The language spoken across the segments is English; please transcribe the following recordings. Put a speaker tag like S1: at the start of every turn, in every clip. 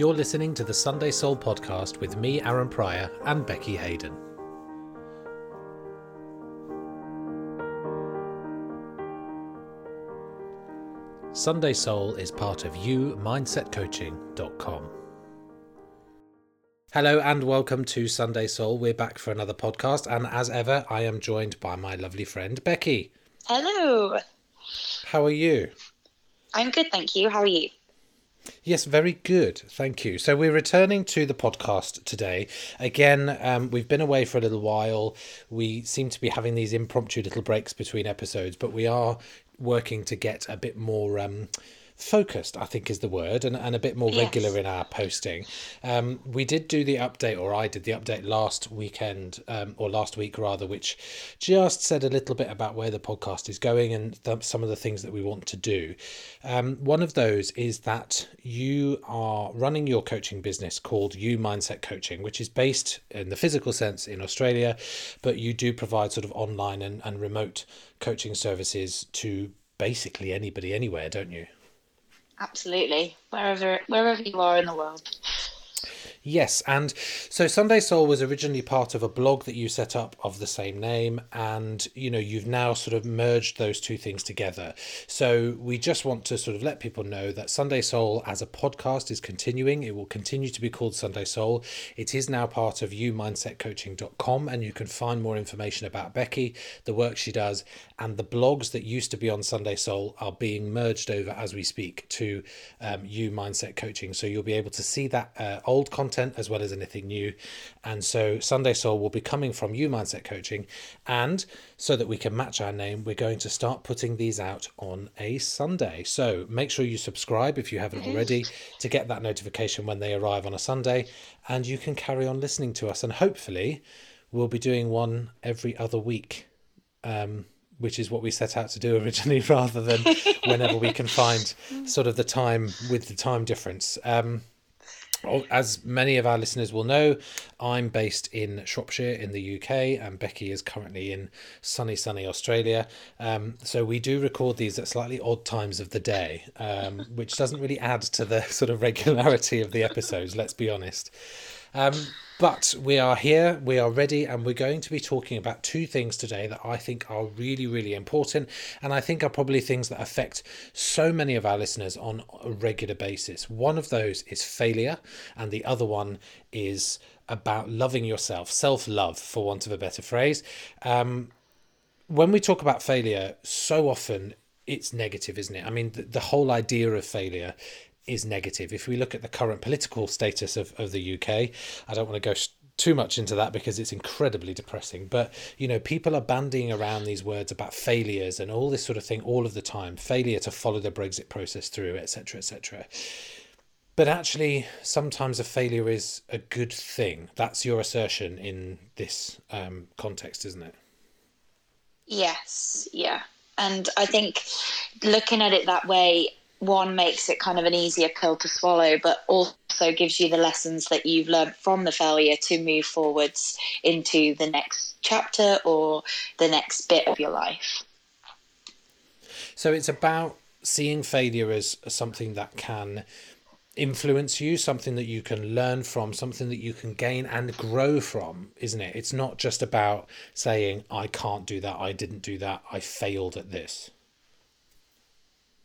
S1: You're listening to the Sunday Soul podcast with me, Aaron Pryor, and Becky Hayden. Sunday Soul is part of YouMindsetCoaching.com. Hello and welcome to Sunday Soul. We're back for another podcast, and as ever, I am joined by my lovely friend Becky.
S2: Hello.
S1: How are you?
S2: I'm good, thank you. How are you?
S1: Yes, very good. Thank you. So we're returning to the podcast today. Again, um, we've been away for a little while. We seem to be having these impromptu little breaks between episodes, but we are working to get a bit more um, focused, I think is the word, and, and a bit more
S2: Yes.
S1: regular in our posting. Um, we did do the update, or I did the update last weekend, um, or last week rather, which just said a little bit about where the podcast is going and th- some of the things that we want to do. Um, one of those is that you are running your coaching business called You Mindset Coaching, which is based in the physical sense in Australia, but you do provide sort of online and, and remote coaching services to basically anybody anywhere, don't you?
S2: Absolutely. Wherever wherever you are in the world.
S1: Yes, and so Sunday Soul was originally part of a blog that you set up of the same name, and you know you've now sort of merged those two things together. So we just want to sort of let people know that Sunday Soul as a podcast is continuing. It will continue to be called Sunday Soul. It is now part of YouMindsetCoaching.com, and you can find more information about Becky, the work she does, and the blogs that used to be on Sunday Soul are being merged over as we speak to um, You Mindset Coaching. So you'll be able to see that uh, old content as well as anything new. And so Sunday Soul will be coming from You Mindset Coaching. And so that we can match our name, we're going to start putting these out on a Sunday. So make sure you subscribe if you haven't already to get that notification when they arrive on a Sunday. And you can carry on listening to us. And hopefully, we'll be doing one every other week. Um, which is what we set out to do originally, rather than whenever we can find sort of the time with the time difference. Um, As many of our listeners will know, I'm based in Shropshire in the UK, and Becky is currently in sunny, sunny Australia. Um, so we do record these at slightly odd times of the day, um, which doesn't really add to the sort of regularity of the episodes, let's be honest. Um, but we are here, we are ready, and we're going to be talking about two things today that I think are really, really important, and I think are probably things that affect so many of our listeners on a regular basis. One of those is failure, and the other one is about loving yourself, self love, for want of a better phrase. Um, when we talk about failure, so often it's negative, isn't it? I mean, the, the whole idea of failure is negative. If we look at the current political status of, of the UK, I don't want to go too much into that because it's incredibly depressing. But, you know, people are bandying around these words about failures and all this sort of thing all of the time failure to follow the Brexit process through, etc., etc. But actually, sometimes a failure is a good thing. That's your assertion in this um, context, isn't it?
S2: Yes, yeah. And I think looking at it that way, one makes it kind of an easier pill to swallow, but also gives you the lessons that you've learned from the failure to move forwards into the next chapter or the next bit of your life.
S1: So it's about seeing failure as something that can influence you, something that you can learn from, something that you can gain and grow from, isn't it? It's not just about saying, I can't do that, I didn't do that, I failed at this.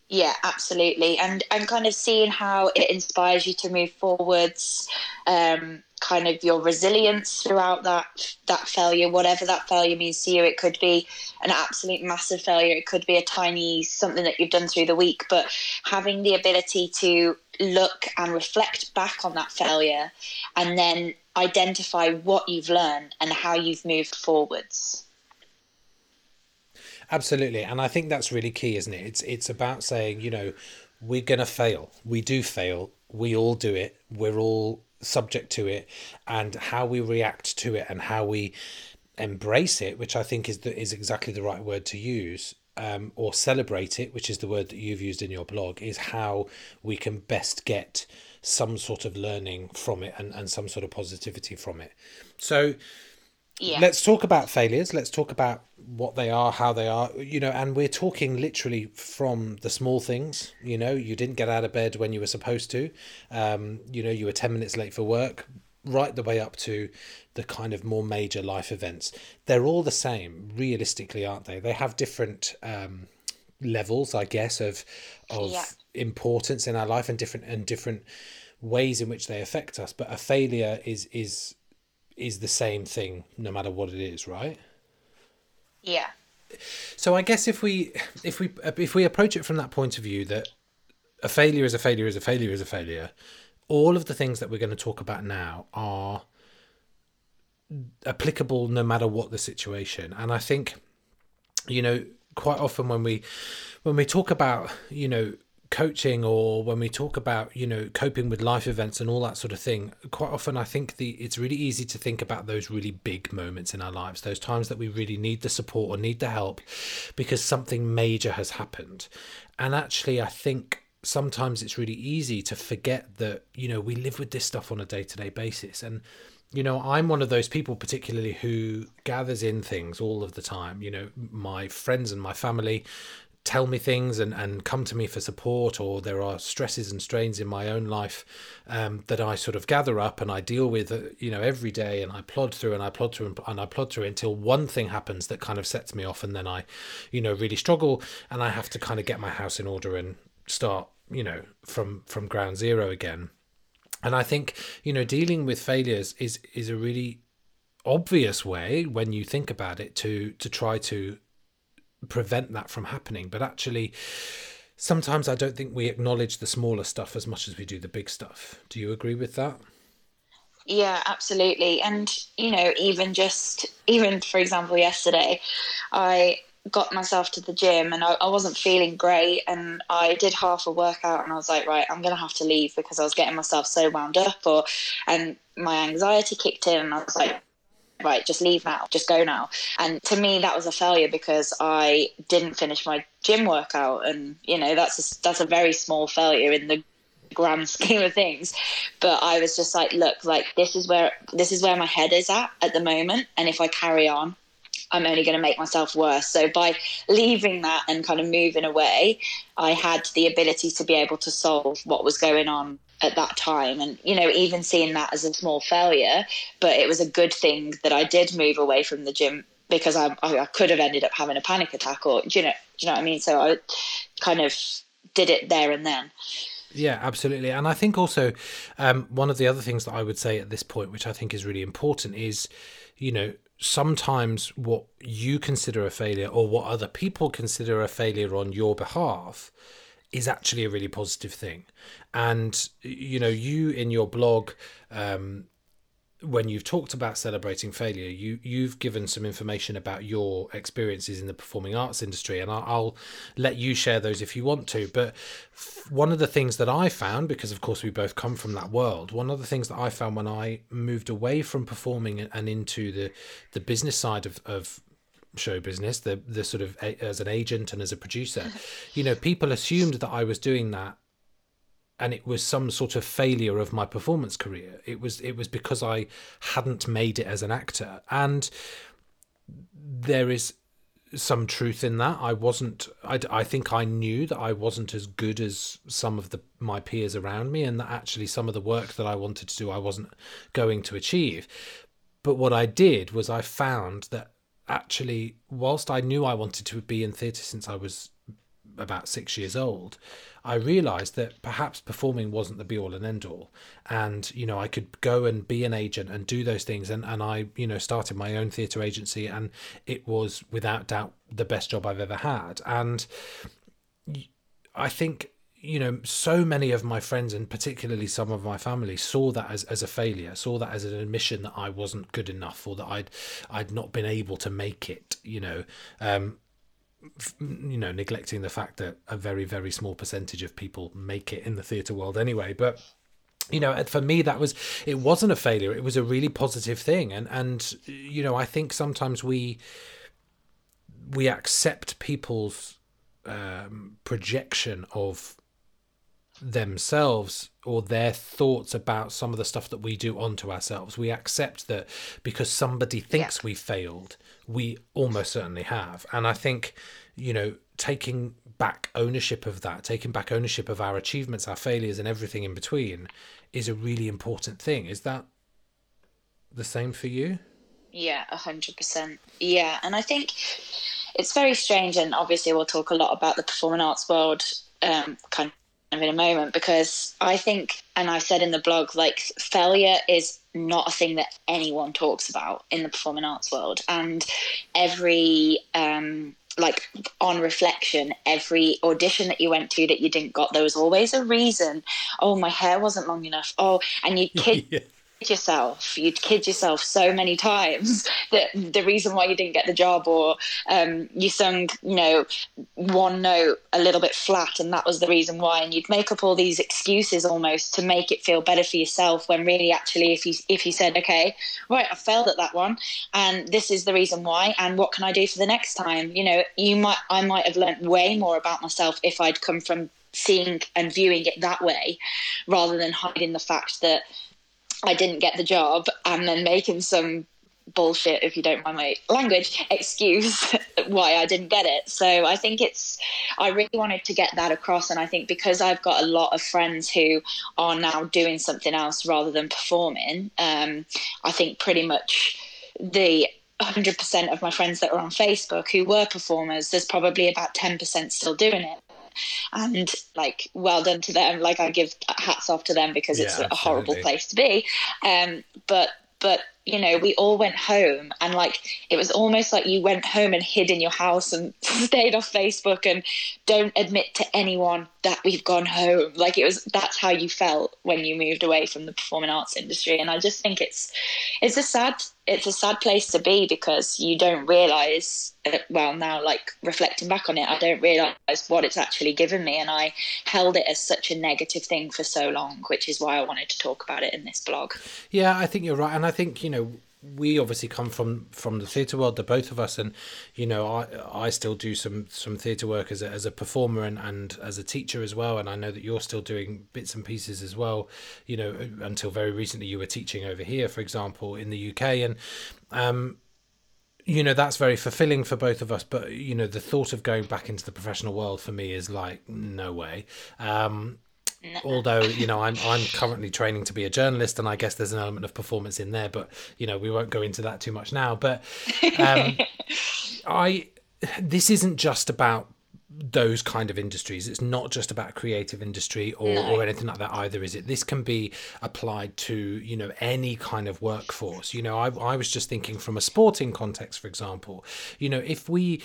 S2: Yeah, absolutely, and and kind of seeing how it inspires you to move forwards, um, kind of your resilience throughout that that failure, whatever that failure means to you. It could be an absolute massive failure. It could be a tiny something that you've done through the week, but having the ability to look and reflect back on that failure, and then identify what you've learned and how you've moved forwards.
S1: Absolutely, and I think that's really key, isn't it? It's it's about saying, you know, we're gonna fail. We do fail. We all do it. We're all subject to it, and how we react to it and how we embrace it, which I think is the, is exactly the right word to use, um, or celebrate it, which is the word that you've used in your blog, is how we can best get some sort of learning from it and, and some sort of positivity from it. So
S2: Yeah.
S1: let's talk about failures. Let's talk about what they are, how they are, you know, and we're talking literally from the small things. You know, you didn't get out of bed when you were supposed to. Um, you know, you were 10 minutes late for work, right the way up to the kind of more major life events. They're all the same, realistically, aren't they? They have different um, levels, I guess, of of
S2: Yeah.
S1: importance in our life and different and different ways in which they affect us. But a failure is is is the same thing no matter what it is, right?
S2: Yeah.
S1: So I guess if we if we if we approach it from that point of view that a failure is a failure is a failure is a failure, all of the things that we're going to talk about now are applicable no matter what the situation. And I think you know quite often when we when we talk about you know coaching or when we talk about you know coping with life events and all that sort of thing quite often i think the it's really easy to think about those really big moments in our lives those times that we really need the support or need the help because something major has happened. And actually i think sometimes it's really easy to forget that you know we live with this stuff on a day-to-day basis. And you know i'm one of those people particularly who gathers in things all of the time you know my friends and my family tell me things and, and come to me for support or there are stresses and strains in my own life um, that I sort of gather up and I deal with uh, you know every day and I plod through and I plod through and, and I plod through until one thing happens that kind of sets me off and then I you know really struggle and I have to kind of get my house in order and start you know from from ground zero again. And I think you know dealing with failures is is a really obvious way when you think about it to to try to prevent that from happening but actually sometimes I don't think we acknowledge the smaller stuff as much as we do the big stuff do you agree with that
S2: Yeah, absolutely. And, you know, even just, even for example, yesterday, I got myself to the gym and I, I wasn't feeling great. And I did half a workout and I was like, right, I'm to have to leave because I was getting myself so wound up. Or, and my anxiety kicked in and I was like, right, just leave now, just go now. And to me, that was a failure because I didn't finish my gym workout. And, you know, that's a, that's a very small failure in the grand scheme of things but i was just like look like this is where this is where my head is at at the moment and if i carry on i'm only going to make myself worse so by leaving that and kind of moving away i had the ability to be able to solve what was going on at that time. And you know even seeing that as a small failure but it was a good thing that i did move away from the gym because i, I could have ended up having a panic attack or do you know do you know what i mean? So i kind of did it there and then.
S1: Yeah, absolutely. And I think also um, one of the other things that I would say at this point, which I think is really important, is, you know, sometimes what you consider a failure or what other people consider a failure on your behalf is actually a really positive thing. And, you know, you in your blog, um, when you've talked about celebrating failure, you you've given some information about your experiences in the performing arts industry, and I'll, I'll let you share those if you want to. But f- one of the things that I found, because of course we both come from that world, one of the things that I found when I moved away from performing and- into the the business side of of show business, the the sort of a, as an agent and as a producer, you know, people assumed that I was doing that and it was some sort of failure of my performance career. It was it was because i hadn't made it as an actor. And there is some truth in that. I wasn't I, I think i knew that i wasn't as good as some of the my peers around me and that actually some of the work that i wanted to do i wasn't going to achieve. But what i did was i found that actually whilst i knew i wanted to be in theatre since i was about six years old, I realized that perhaps performing wasn't the be all and end all. And, you know, I could go and be an agent and do those things. And, and I, you know, started my own theatre agency and it was without doubt the best job I've ever had. And I think, you know, so many of my friends and particularly some of my family saw that as, as a failure, saw that as an admission that I wasn't good enough or that I'd I'd not been able to make it, you know. Um, you know neglecting the fact that a very very small percentage of people make it in the theatre world anyway but you know for me that was it wasn't a failure it was a really positive thing and and you know i think sometimes we we accept people's um, projection of themselves or their thoughts about some of the stuff that we do onto ourselves. We accept that because somebody thinks yeah. we failed, we almost certainly have. And I think, you know, taking back ownership of that, taking back ownership of our achievements, our failures, and everything in between is a really important thing. Is that the same for you?
S2: Yeah, a hundred percent. Yeah, and I think it's very strange, and obviously we'll talk a lot about the performing arts world um, kind of in a moment because I think, and I've said in the blog, like failure is not a thing that anyone talks about in the performing arts world, and every um, like on reflection, every audition that you went to that you didn't got, there was always a reason. Oh, my hair wasn't long enough. Oh, and you kid yeah yourself. You'd kid yourself so many times that the reason why you didn't get the job or um, you sung you know one note a little bit flat and that was the reason why. And you'd make up all these excuses almost to make it feel better for yourself when really actually if you if you said okay right i failed at that one and this is the reason why and what can i do for the next time? You know you might i might have learned way more about myself if i'd come from seeing and viewing it that way rather than hiding the fact that I didn't get the job and then making some bullshit, if you don't mind my language, excuse why I didn't get it. So I think it's, I really wanted to get that across. And I think because I've got a lot of friends who are now doing something else rather than performing, um, I think pretty much the 100% of my friends that are on Facebook who were performers, there's probably about 10% still doing it and like well done to them. Like i give hats off to them because yeah, it's a horrible place to be. Um but but you know we all went home and like it was almost like you went home and hid in your house and stayed off facebook and don't admit to anyone that we've gone home. Like it was that's how you felt when you moved away from the performing arts industry. And i just think it's it's a sad it's a sad place to be because you don't realize uh, well now like reflecting back on it i don't realize what it's actually given me. And i held it as such a negative thing for so long which is why i wanted to talk about it in this blog.
S1: Yeah i think you're right. And i think you know we obviously come from from the theatre world, the both of us, and you know, I I still do some some theatre work as a, as a performer and, and as a teacher as well, and I know that you're still doing bits and pieces as well. You know, until very recently, you were teaching over here, for example, in the UK, and um, you know that's very fulfilling for both of us but you know the thought of going back into the professional world for me is like no way um although you know I'm I'm currently training to be a journalist, and I guess there's an element of performance in there, but you know we won't go into that too much now. But um, I this isn't just about those kind of industries. It's not just about creative industry or, no. or anything like that either, is it? This can be applied to, you know, any kind of workforce. You know, I, I was just thinking from a sporting context, for example, you know, if we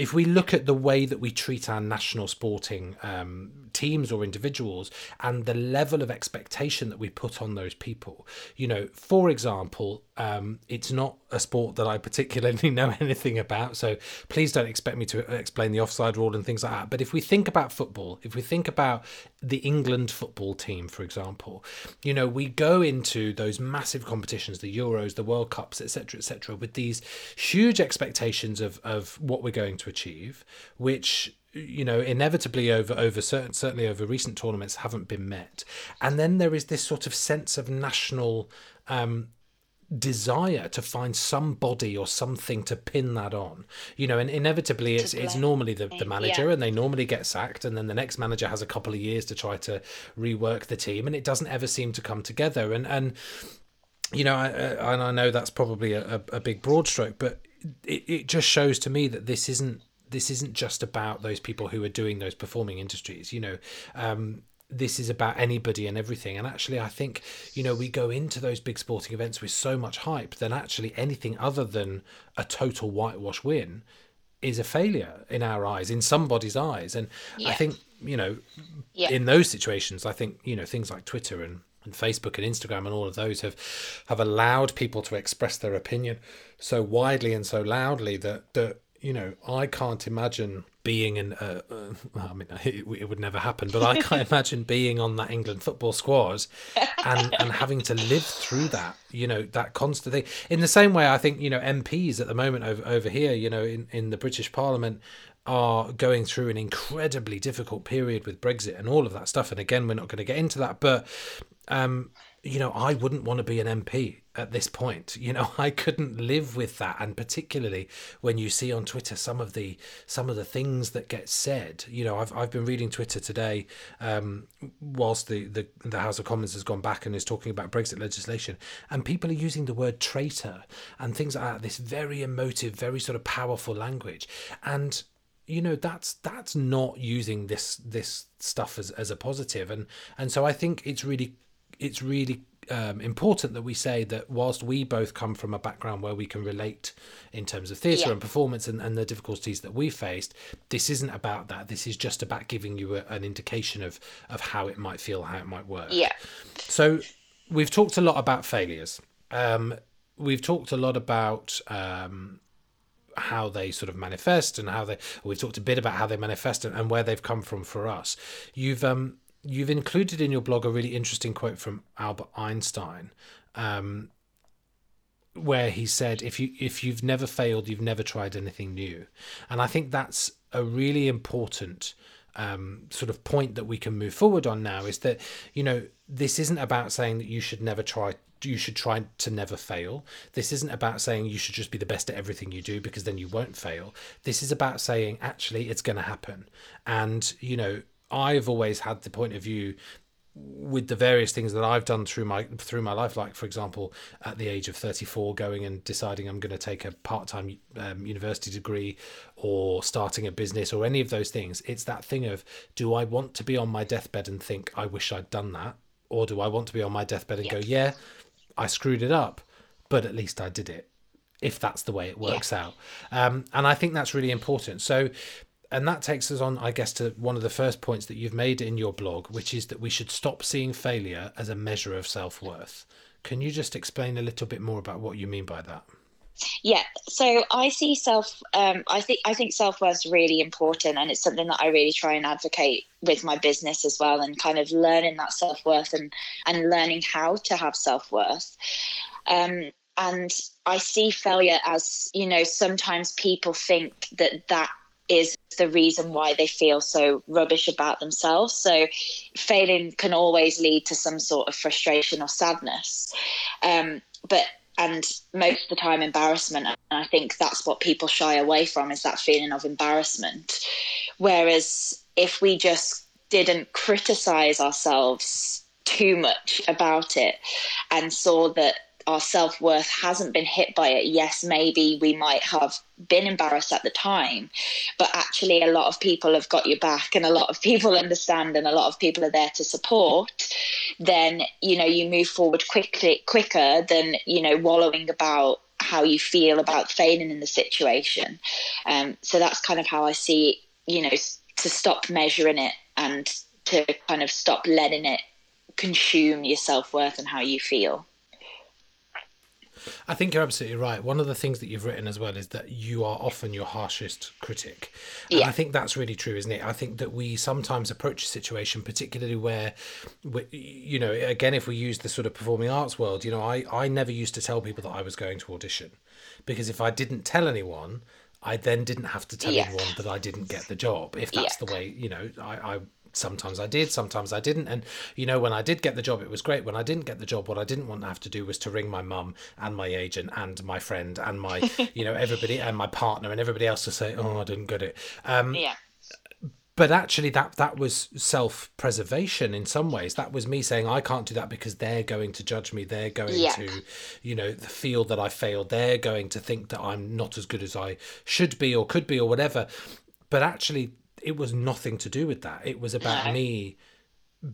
S1: if we look at the way that we treat our national sporting um, teams or individuals and the level of expectation that we put on those people, you know, for example, um, it's not a sport that I particularly know anything about, so please don't expect me to explain the offside rule and things like that. But if we think about football, if we think about the England football team, for example, you know, we go into those massive competitions, the Euros, the World Cups, etc., etc., with these huge expectations of of what we're going to achieve, which you know inevitably over over certain certainly over recent tournaments haven't been met and then there is this sort of sense of national um desire to find somebody or something to pin that on. You know and inevitably it's it's normally the, the manager yeah. and they normally get sacked and then the next manager has a couple of years to try to rework the team and it doesn't ever seem to come together. And and you know I, and I know that's probably a, a big broad stroke but it, it just shows to me that this isn't this isn't just about those people who are doing those performing industries you know um, this is about anybody and everything and actually i think you know we go into those big sporting events with so much hype then actually anything other than a total whitewash win is a failure in our eyes in somebody's eyes and yeah. i think you know yeah. in those situations i think you know things like twitter and and Facebook and Instagram and all of those have have allowed people to express their opinion so widely and so loudly that that you know, I can't imagine being in. Uh, uh, I mean, it, it, would never happen, but I can't imagine being on that England football squad and and having to live through that. You know, that constant thing. In the same way, I think you know MPs at the moment over over here, you know, in in the British Parliament, are going through an incredibly difficult period with Brexit and all of that stuff. And again, we're not going to get into that, but um, you know, I wouldn't want to be an MP at this point. You know, I couldn't live with that, and particularly when you see on Twitter some of the some of the things that get said. You know, I've I've been reading Twitter today, um, whilst the, the the House of Commons has gone back and is talking about Brexit legislation, and people are using the word traitor and things like that. This very emotive, very sort of powerful language, and you know that's that's not using this this stuff as, as a positive and and so i think it's really it's really um, important that we say that whilst we both come from a background where we can relate in terms of theatre yeah. and performance and, and the difficulties that we faced, this isn't about that. This is just about giving you a, an indication of of how it might feel, how it might work.
S2: Yeah.
S1: So we've talked a lot about failures. Um, we've talked a lot about um, how they sort of manifest and how they we've talked a bit about how they manifest and, and where they've come from for us you've um you've included in your blog a really interesting quote from Albert Einstein, um, where he said, "If you if you've never failed, you've never tried anything new," and I think that's a really important um, sort of point that we can move forward on now. Is that you know this isn't about saying that you should never try you should try to never fail. This isn't about saying you should just be the best at everything you do because then you won't fail. This is about saying actually it's going to happen. And you know, I've always had the point of view with the various things that I've done through my through my life, like for example, at the age of thirty four, going and deciding I'm going to take a part time um, university degree, or starting a business, or any of those things. It's that thing of do I want to be on my deathbed and think I wish I'd done that, or do I want to be on my deathbed and yeah. go, yeah, I screwed it up, but at least I did it. If that's the way it works yeah. out, um, and I think that's really important. So and that takes us on, I guess, to one of the first points that you've made in your blog, which is that we should stop seeing failure as a measure of self worth. Can you just explain a little bit more about what you mean by that?
S2: Yeah, so I see self. Um, I think I think self worth is really important, and it's something that I really try and advocate with my business as well, and kind of learning that self worth and and learning how to have self worth. Um, and I see failure as you know sometimes people think that that is the reason why they feel so rubbish about themselves. So, failing can always lead to some sort of frustration or sadness. Um, but and most of the time embarrassment and i think that's what people shy away from is that feeling of embarrassment whereas if we just didn't criticize ourselves too much about it and saw that our self worth hasn't been hit by it, yes, maybe we might have been embarrassed at the time, but actually, a lot of people have got your back and a lot of people understand and a lot of people are there to support. Then, you know, you move forward quickly, quicker than, you know, wallowing about how you feel about failing in the situation. Um, so that's kind of how I see, you know, to stop measuring it and to kind of stop letting it consume your self worth and how you feel.
S1: I think you're absolutely right. One of the things that you've written as well is that you are often your harshest critic. And yeah. I think that's really true, isn't it? I think that we sometimes approach a situation, particularly where, we, you know, again, if we use the sort of performing arts world, you know, I, I never used to tell people that I was going to audition because if I didn't tell anyone, I then didn't have to tell yeah. anyone that I didn't get the job. If that's yeah. the way, you know, I, I sometimes I did, sometimes I didn't. And, you know, when I did get the job, it was great. When I didn't get the job, what I didn't want to have to do was to ring my mum and my agent and my friend and my, you know, everybody and my partner and everybody else to say, oh, I didn't get it. Um,
S2: yeah.
S1: But actually, that that was self preservation in some ways. That was me saying I can't do that because they're going to judge me. They're going yeah. to, you know, feel that I failed. They're going to think that I'm not as good as I should be or could be or whatever. But actually, it was nothing to do with that. It was about no. me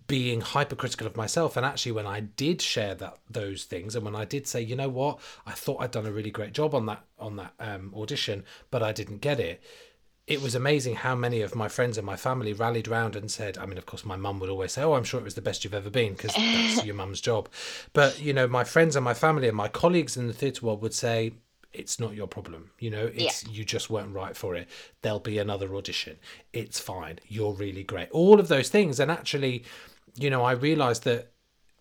S1: being hypercritical of myself and actually when i did share that those things and when i did say you know what i thought i'd done a really great job on that on that um, audition but i didn't get it it was amazing how many of my friends and my family rallied round and said i mean of course my mum would always say oh i'm sure it was the best you've ever been because that's your mum's job but you know my friends and my family and my colleagues in the theatre world would say it's not your problem. You know, it's yeah. you just weren't right for it. There'll be another audition. It's fine. You're really great. All of those things. And actually, you know, I realized that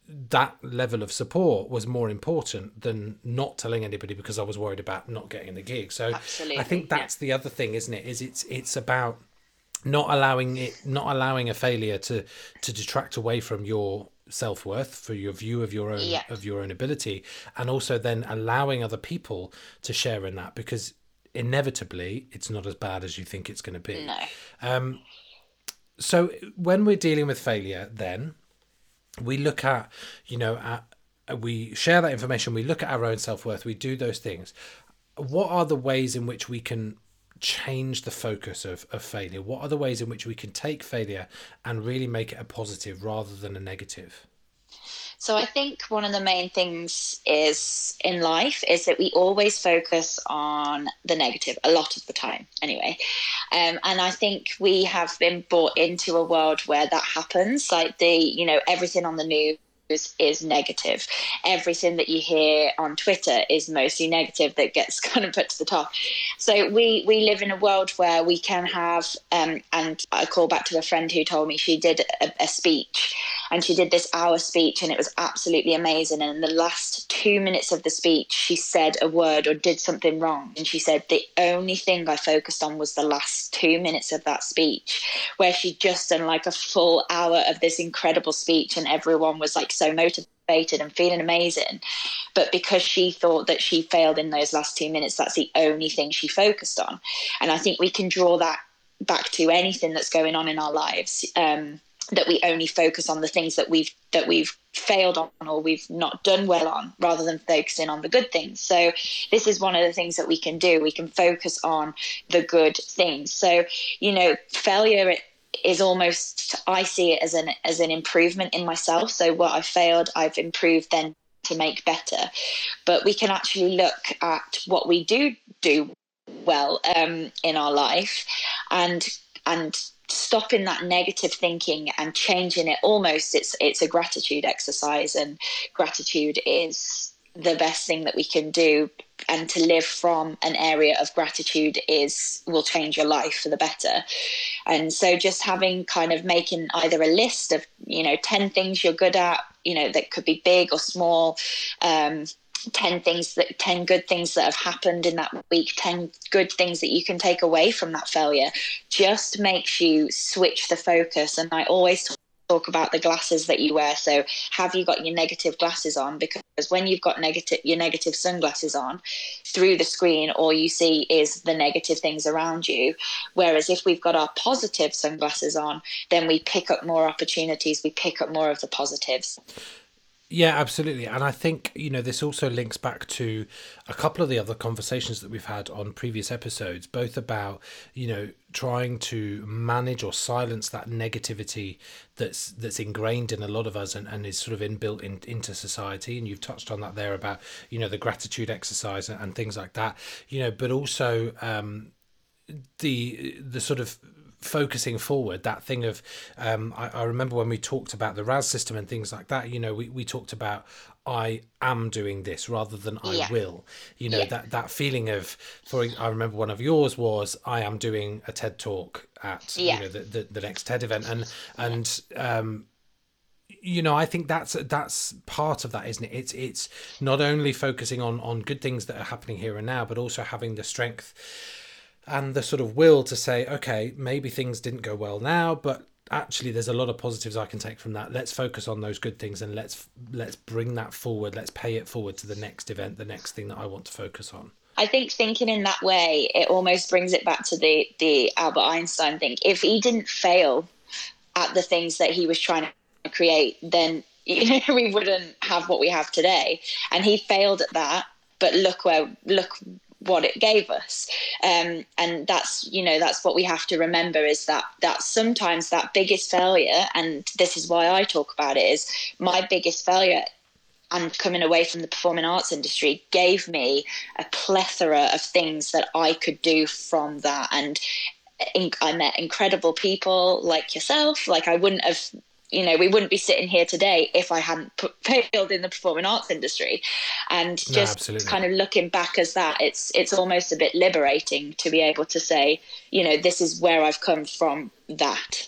S1: that level of support was more important than not telling anybody because I was worried about not getting the gig. So
S2: Absolutely,
S1: I think that's yeah. the other thing, isn't it? Is it's it's about not allowing it not allowing a failure to to detract away from your self-worth for your view of your own yeah. of your own ability and also then allowing other people to share in that because inevitably it's not as bad as you think it's going to be
S2: no.
S1: um so when we're dealing with failure then we look at you know at, we share that information we look at our own self-worth we do those things what are the ways in which we can change the focus of, of failure what are the ways in which we can take failure and really make it a positive rather than a negative
S2: so I think one of the main things is in life is that we always focus on the negative a lot of the time, anyway. Um, and I think we have been brought into a world where that happens. Like the, you know, everything on the news is, is negative. Everything that you hear on Twitter is mostly negative that gets kind of put to the top. So we we live in a world where we can have, um, and I call back to a friend who told me she did a, a speech, and she did this hour speech, and it was absolutely amazing. And in the last two minutes of the speech, she said a word or did something wrong, and she said the only thing I focused on was the last two minutes of that speech, where she just done like a full hour of this incredible speech, and everyone was like so motivated and feeling amazing. But because she thought that she failed in those last two minutes, that's the only thing she focused on. And I think we can draw that back to anything that's going on in our lives. Um, that we only focus on the things that we've that we've failed on or we've not done well on rather than focusing on the good things so this is one of the things that we can do we can focus on the good things so you know failure is almost I see it as an as an improvement in myself. So what I failed, I've improved then to make better. But we can actually look at what we do do well um, in our life, and and stopping that negative thinking and changing it almost it's it's a gratitude exercise and gratitude is the best thing that we can do. And to live from an area of gratitude is will change your life for the better. And so just having kind of making either a list of you know 10 things you're good at you know that could be big or small um, 10 things that 10 good things that have happened in that week 10 good things that you can take away from that failure just makes you switch the focus and i always talk about the glasses that you wear. So, have you got your negative glasses on? Because when you've got negative your negative sunglasses on, through the screen, all you see is the negative things around you. Whereas if we've got our positive sunglasses on, then we pick up more opportunities. We pick up more of the positives.
S1: Yeah, absolutely. And I think, you know, this also links back to a couple of the other conversations that we've had on previous episodes, both about, you know, trying to manage or silence that negativity that's that's ingrained in a lot of us and, and is sort of inbuilt in, into society. And you've touched on that there about, you know, the gratitude exercise and, and things like that, you know, but also um the the sort of focusing forward that thing of um, I, I, remember when we talked about the ras system and things like that you know we, we talked about i am doing this rather than i yeah. will you know yeah. that that feeling of for i remember one of yours was i am doing a ted talk at yeah. you know the, the, the next ted event and and um you know i think that's that's part of that isn't it it's it's not only focusing on on good things that are happening here and now but also having the strength and the sort of will to say, okay, maybe things didn't go well now, but actually there's a lot of positives I can take from that. Let's focus on those good things and let's let's bring that forward. Let's pay it forward to the next event, the next thing that I want to focus on.
S2: I think thinking in that way, it almost brings it back to the the Albert Einstein thing. If he didn't fail at the things that he was trying to create, then you know, we wouldn't have what we have today. And he failed at that, but look where look what it gave us um, and that's you know that's what we have to remember is that that sometimes that biggest failure and this is why i talk about it is my biggest failure and coming away from the performing arts industry gave me a plethora of things that i could do from that and I met incredible people like yourself. Like I wouldn't have you know, we wouldn't be sitting here today if I hadn't put, failed in the performing arts industry. And just no, kind of looking back as that, it's it's almost a bit liberating to be able to say, you know, this is where I've come from. That.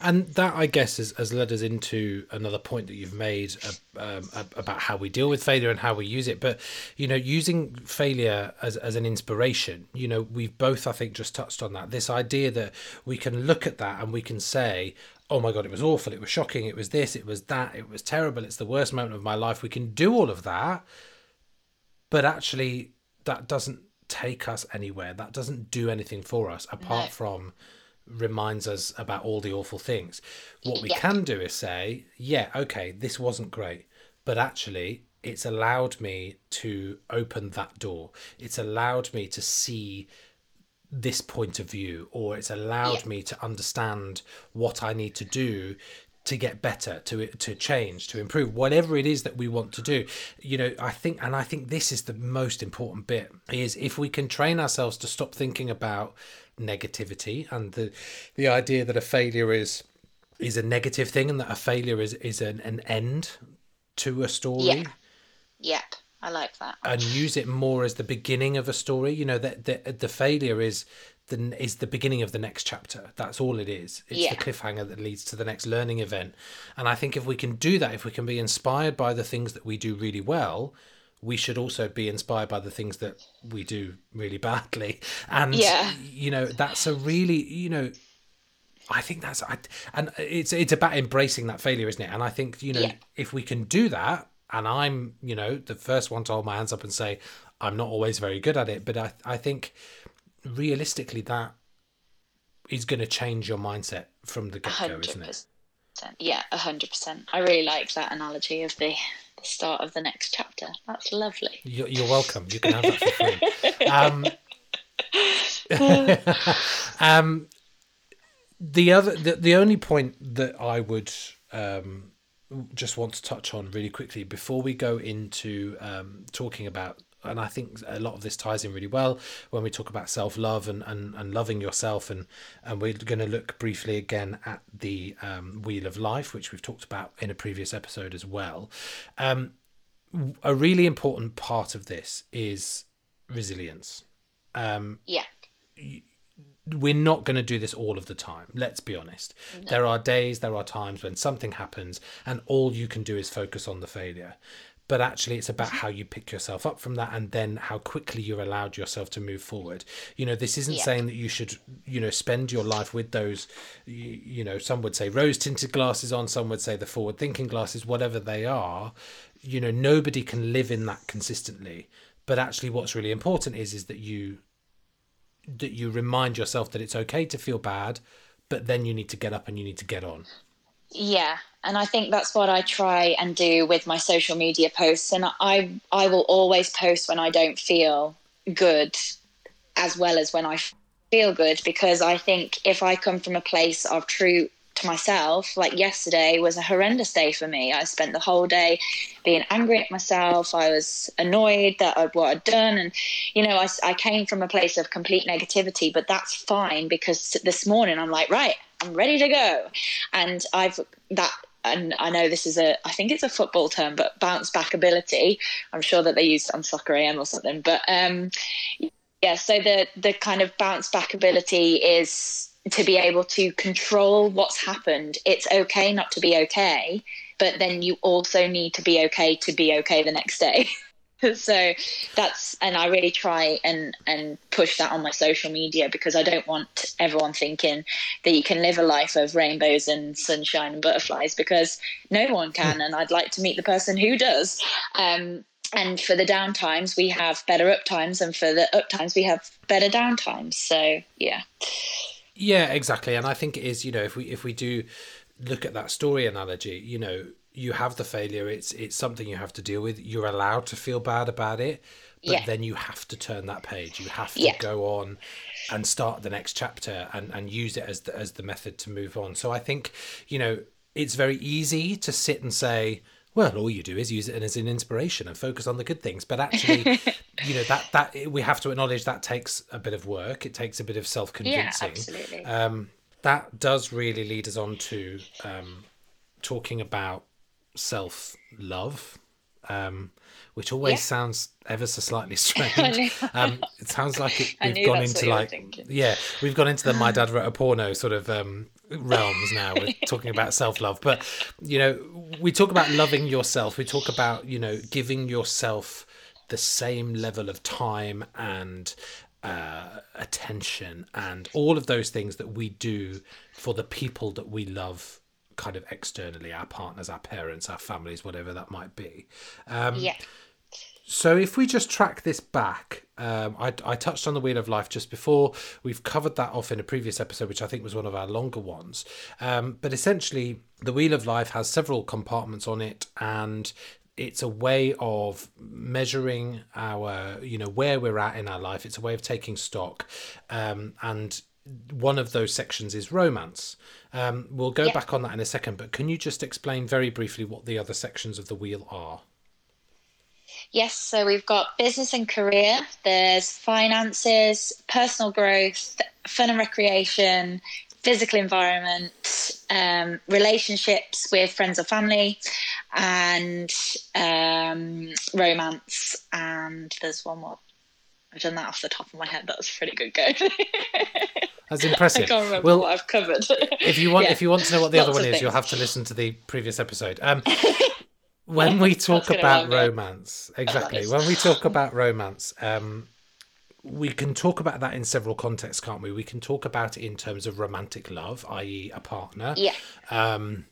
S1: and that I guess has, has led us into another point that you've made uh, um, about how we deal with failure and how we use it. But you know, using failure as as an inspiration, you know, we've both I think just touched on that. This idea that we can look at that and we can say, oh my god it was awful it was shocking it was this it was that it was terrible it's the worst moment of my life we can do all of that but actually that doesn't take us anywhere that doesn't do anything for us apart no. from reminds us about all the awful things what we yeah. can do is say yeah okay this wasn't great but actually it's allowed me to open that door it's allowed me to see this point of view or it's allowed yeah. me to understand what I need to do to get better to to change to improve whatever it is that we want to do you know i think and i think this is the most important bit is if we can train ourselves to stop thinking about negativity and the the idea that a failure is is a negative thing and that a failure is is an, an end to a story
S2: yeah. yep I like that.
S1: And use it more as the beginning of a story. You know that the, the failure is the is the beginning of the next chapter. That's all it is. It's yeah. the cliffhanger that leads to the next learning event. And I think if we can do that, if we can be inspired by the things that we do really well, we should also be inspired by the things that we do really badly. And yeah. you know, that's a really, you know, I think that's I, and it's it's about embracing that failure, isn't it? And I think, you know, yeah. if we can do that, and I'm, you know, the first one to hold my hands up and say I'm not always very good at it, but I I think realistically that is going to change your mindset from the get go, isn't it?
S2: Yeah, hundred percent. I really like that analogy of the the start of the next chapter. That's lovely.
S1: You're, you're welcome. You can have that for free. Um, um, the other, the, the only point that I would um, just want to touch on really quickly before we go into um, talking about and I think a lot of this ties in really well when we talk about self love and, and, and loving yourself. And, and we're going to look briefly again at the um, Wheel of Life, which we've talked about in a previous episode as well. Um, a really important part of this is resilience. Um,
S2: yeah
S1: we're not going to do this all of the time. Let's be honest. No. There are days, there are times when something happens, and all you can do is focus on the failure. But actually, it's about how you pick yourself up from that and then how quickly you're allowed yourself to move forward. You know, this isn't yeah. saying that you should, you know, spend your life with those, you, you know, some would say rose tinted glasses on, some would say the forward thinking glasses, whatever they are. You know, nobody can live in that consistently. But actually, what's really important is is that you that you remind yourself that it's okay to feel bad, but then you need to get up and you need to get on.
S2: Yeah, and I think that's what I try and do with my social media posts. And I I will always post when I don't feel good, as well as when I feel good, because I think if I come from a place of true to myself. Like yesterday was a horrendous day for me. I spent the whole day being angry at myself. I was annoyed that I'd, what I'd done. And, you know, I, I came from a place of complete negativity, but that's fine because this morning I'm like, right, I'm ready to go. And I've that and I know this is a, I think it's a football term, but bounce back ability. I'm sure that they use on Soccer AM or something. But um, yeah, so the the kind of bounce back ability is to be able to control what's happened. It's okay not to be okay, but then you also need to be okay to be okay the next day. so that's and I really try and and push that on my social media because I don't want everyone thinking that you can live a life of rainbows and sunshine and butterflies because no one can and I'd like to meet the person who does. Um, and for the down times we have better up times and for the up times we have better down times. So yeah.
S1: Yeah, exactly. And I think it is, you know, if we if we do look at that story analogy, you know, you have the failure, it's it's something you have to deal with. You're allowed to feel bad about it, but yeah. then you have to turn that page. You have to yeah. go on and start the next chapter and and use it as the, as the method to move on. So I think, you know, it's very easy to sit and say, well, all you do is use it as an inspiration and focus on the good things. But actually, you know that that we have to acknowledge that takes a bit of work. It takes a bit of self convincing.
S2: Yeah, absolutely.
S1: Um, that does really lead us on to um, talking about self love. Um, which always
S2: Yeah.
S1: sounds ever so slightly strange. um, it sounds like it, we've gone into like yeah, we've gone into the my dad wrote a porno sort of um, realms now. We're talking about self love, but you know, we talk about loving yourself. We talk about you know giving yourself the same level of time and uh, attention and all of those things that we do for the people that we love kind of externally our partners our parents our families whatever that might be um,
S2: yeah.
S1: So if we just track this back, um, I, I touched on the Wheel of Life just before. We've covered that off in a previous episode, which I think was one of our longer ones. Um, but essentially, the Wheel of Life has several compartments on it, and it's a way of measuring our, you know, where we're at in our life. It's a way of taking stock, um, and one of those sections is romance. Um, we'll go
S2: Yeah.
S1: back on that in a second, but can you just explain very briefly what the other sections of the wheel are?
S2: Yes, so we've got business and career, there's finances, personal growth, fun and recreation, physical environment, um, relationships with friends or family, and um, romance. And there's one more. I've done that off the top of my head. That was a pretty good go.
S1: That's impressive.
S2: I can't remember
S1: Well,
S2: what I've covered.
S1: if you want
S2: Yeah.
S1: if you want to know what the other one is you'll have to listen to the previous episode um when we talk about romance exactly. When we talk about romance um we can talk about that in several contexts can't we? We can talk about it in terms of romantic love i.e a partner.
S2: Yeah,
S1: um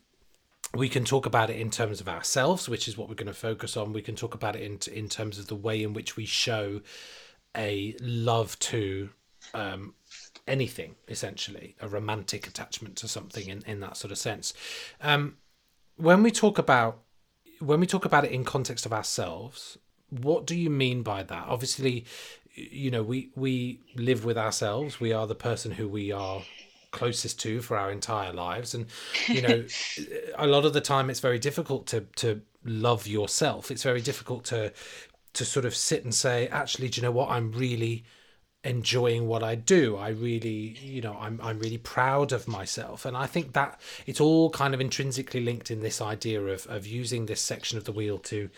S1: we can talk about it in terms of ourselves which is what we're going to focus on. We can talk about it in in terms of the way in which we show a love to um anything essentially a romantic attachment to something in, in that sort of sense. Um when we talk about when we talk about it in context of ourselves what do you mean by that? Obviously you know we we live with ourselves. We are the person who we are closest to for our entire lives. And you know a lot of the time it's very difficult to to love yourself. It's very difficult to to sort of sit and say actually do you know what? I'm really enjoying what I do. I really, you know, I'm I'm really proud of myself, and I think that it's all kind of intrinsically linked in this idea of of using this section of the wheel to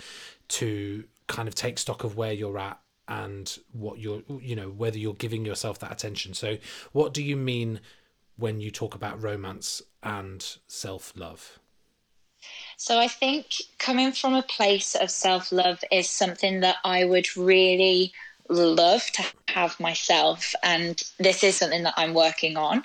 S1: to kind of take stock of where you're at and what you're, you know, whether you're giving yourself that attention. So, what do you mean when you talk about romance and self love?
S2: So I think coming from a place of self love is something that I would really love to have myself. And this is something that I'm working on.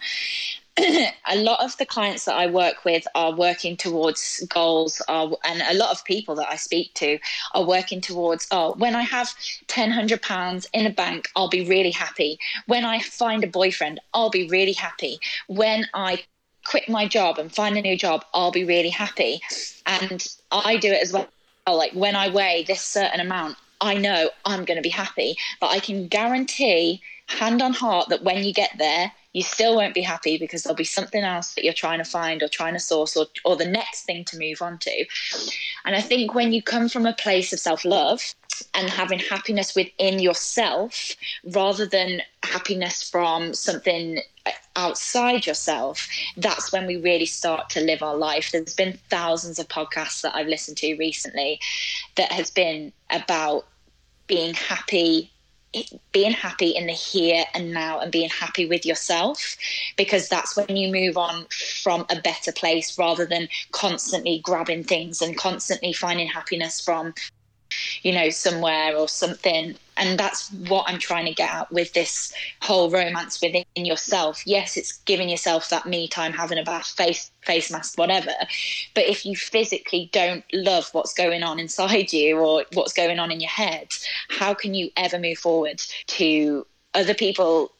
S2: a lot of the clients that I work with are working towards goals, are, and a lot of people that I speak to are working towards, oh, when I have £1,000 in a bank, I'll be really happy. When I find a boyfriend, I'll be really happy. When I quit my job and find a new job, I'll be really happy. And I do it as well. Like when I weigh this certain amount, I know I'm going to be happy, but I can guarantee, hand on heart, that when you get there, you still won't be happy because there'll be something else that you're trying to find or trying to source or, or the next thing to move on to. And I think when you come from a place of self love and having happiness within yourself rather than happiness from something uh, outside yourself, that's when we really start to live our life. There's been thousands of podcasts that I've listened to recently that has been about being happy being happy in the here and now and being happy with yourself because that's when you move on from a better place rather than constantly grabbing things and constantly finding happiness from you know somewhere or something. And that's what i'm trying to get at with this whole romance within yourself. Yes it's giving yourself that me time having a bath face face mask whatever. But if you physically don't love what's going on inside you or what's going on in your head how can you ever move forward to other people